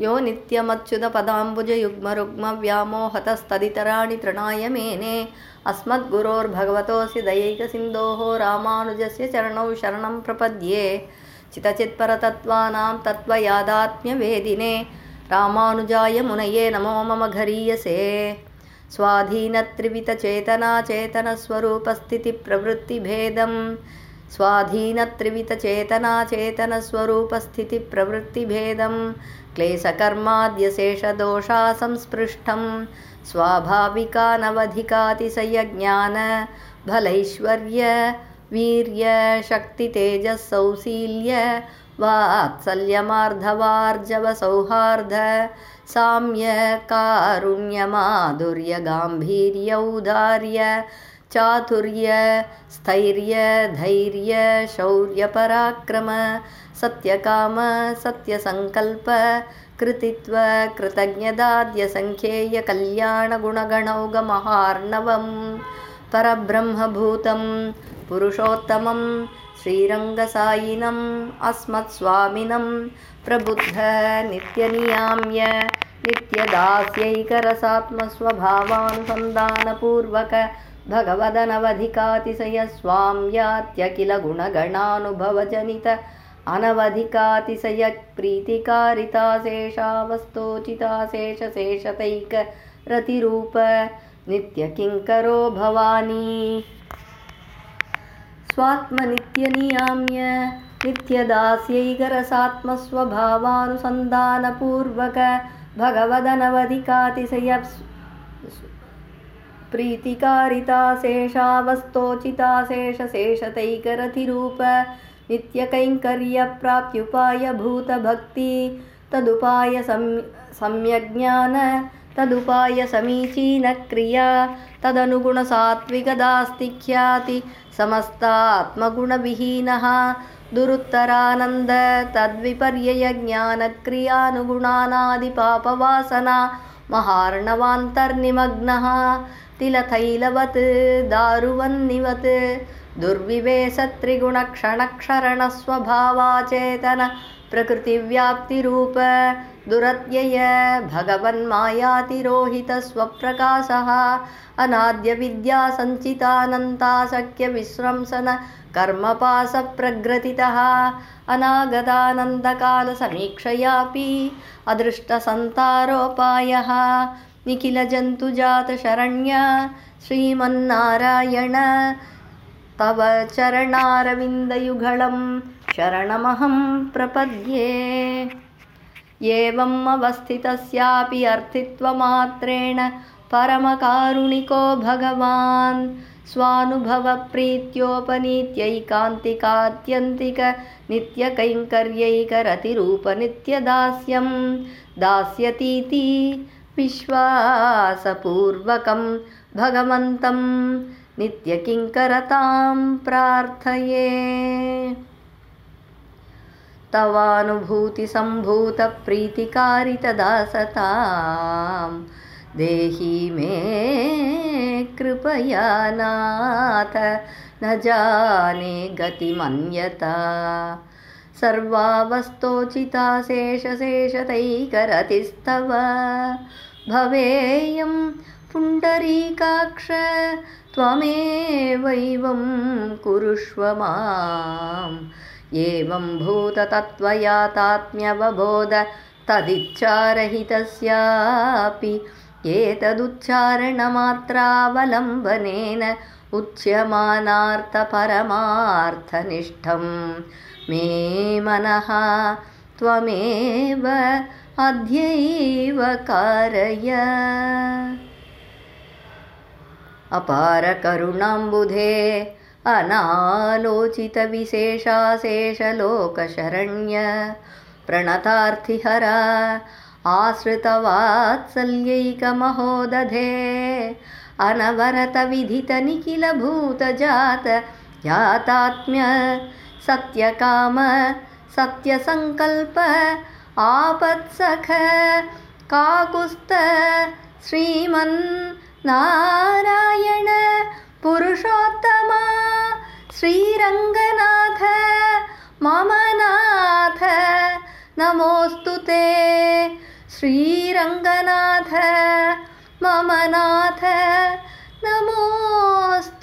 यो नित्यमच्युतपदाम्बुजयुग्मरुग्मव्यामोहतस्तदितराणि तृणाय मेने अस्मद्गुरोर्भगवतोऽसि दयैकसिन्धोः रामानुजस्य चरणौ शरणं प्रपद्ये। चितचित्परतत्त्वानां तत्त्वयादात्म्यवेदिने। रामानुजाय मुनये नमो मम घरीयसे। स्वाधीनत्रिवितचेतनाचेतनस्वरूपस्थितिप्रवृत्तिभेदं स्वाधीनत्रिवितचेतनाचेतनस्वरूपस्थितिप्रवृत्तिभेदं क्लेशकर्माद्यशेषदोषा संस्पृष्टं स्वाभाविकानवधिकातिशयज्ञानभलैश्वर्य वीर्यशक्तितेजःसौशील्य वात्सल्यमार्धवार्जवसौहार्द साम्यकारुण्यमाधुर्यगाम्भीर्यौदार्य चातुर्य स्थैर्य धैर्य शौर्यपराक्रम सत्यकाम सत्यसङ्कल्प कृतित्व कृतज्ञदाद्यसङ्ख्येयकल्याणगुणगणौगमहार्णवं परब्रह्मभूतं पुरुषोत्तमं श्रीरङ्गसायिनम् अस्मत्स्वामिनं प्रबुद्ध नित्यनियाम्य नित्यदास्यैकरसात्मस्वभावानुसन्धानपूर्वक भगवदनवधिकातिशय स्वां यात्य गुणगणानुभवजनित अनवधिकातिशय प्रीतिकारिता शेषा वस्तोचिता शेषशेषतैक रतिरूप नित्यकिङ्करो भवानी। स्वात्मनित्यनियाम्य नित्यदास्यैकरसात्मस्वभावानुसन्धानपूर्वक भगवदनवधिकातिशय प्रीतिकारिताशेषावस्तोचिताशेषशेषतैकरतिरूप नित्यकैङ्कर्यप्राप्त्युपायभूतभक्ति तदुपाय सम्यग्ज्ञान तदुपाय समीचीनक्रिया तदनुगुणसात्विकदास्तिख्याति समस्तात्मगुणविहीनः दुरुत्तरानन्द तद्विपर्ययज्ञानक्रियानुगुणानादिपापवासना महार्णवान्तर्निमग्नः। तिलतैलवत् दारुवन्निवत्। दुर्विवेशत्रिगुणक्षणक्षरणस्वभावाचेतन प्रकृतिव्याप्तिरूप दुरत्यय भगवन्मायातिरोहितस्वप्रकाशः अनाद्यविद्यासञ्चितानन्ताशक्यविस्रंसन कर्मपासप्रग्रथितः अनागतानन्दकालसमीक्षयापि अदृष्टसन्तारोपायः। निखिलजन्तुजातशरण्य श्रीमन्नारायण तव चरणारविन्दयुगलं शरणमहं प्रपद्ये। एवम् अवस्थितस्यापि अर्थित्वमात्रेण परमकारुणिको भगवान्। स्वानुभवप्रीत्योपनीत्यैकान्तिकात्यन्तिकनित्यकैङ्कर्यैकरतिरूपनित्यदास्यं दास्यतीति विश्वासपूर्वकं भगवन्तं नित्यकिङ्करतां प्रार्थये। तवानुभूतिसम्भूतप्रीतिकारितदासतां देहि मे कृपया नाथ न जाने गतिमन्यता। सर्वावस्तोचिताशेषशेषतैकरतिस्तव भवेयं पुण्डरीकाक्ष त्वमेवैवं कुरुष्व माम्। एवं भूततत्त्वयातात्म्यवबोध तदिच्छारहितस्यापि एतदुच्चारणमात्रावलम्बनेन उच्यमानार्थपरमार्थनिष्ठं मे मनः त्वमेव अद्यैव कारय अपारकरुणाम्बुधे अनालोचितविशेषाशेषलोकशरण्य प्रणतार्थिहर आश्रितवात्सल्यैकमहोदधे अनवरतविधितनिखिलभूतजात यातात्म्य सत्यकाम सत्यसङ्कल्प आपत्सख काकुस्त नारायण पुरुषोत्तमा श्रीरङ्गनाथ मम नाथ नमोऽस्तु ते। श्रीरङ्गनाथ मम नाथ नमोऽस्तु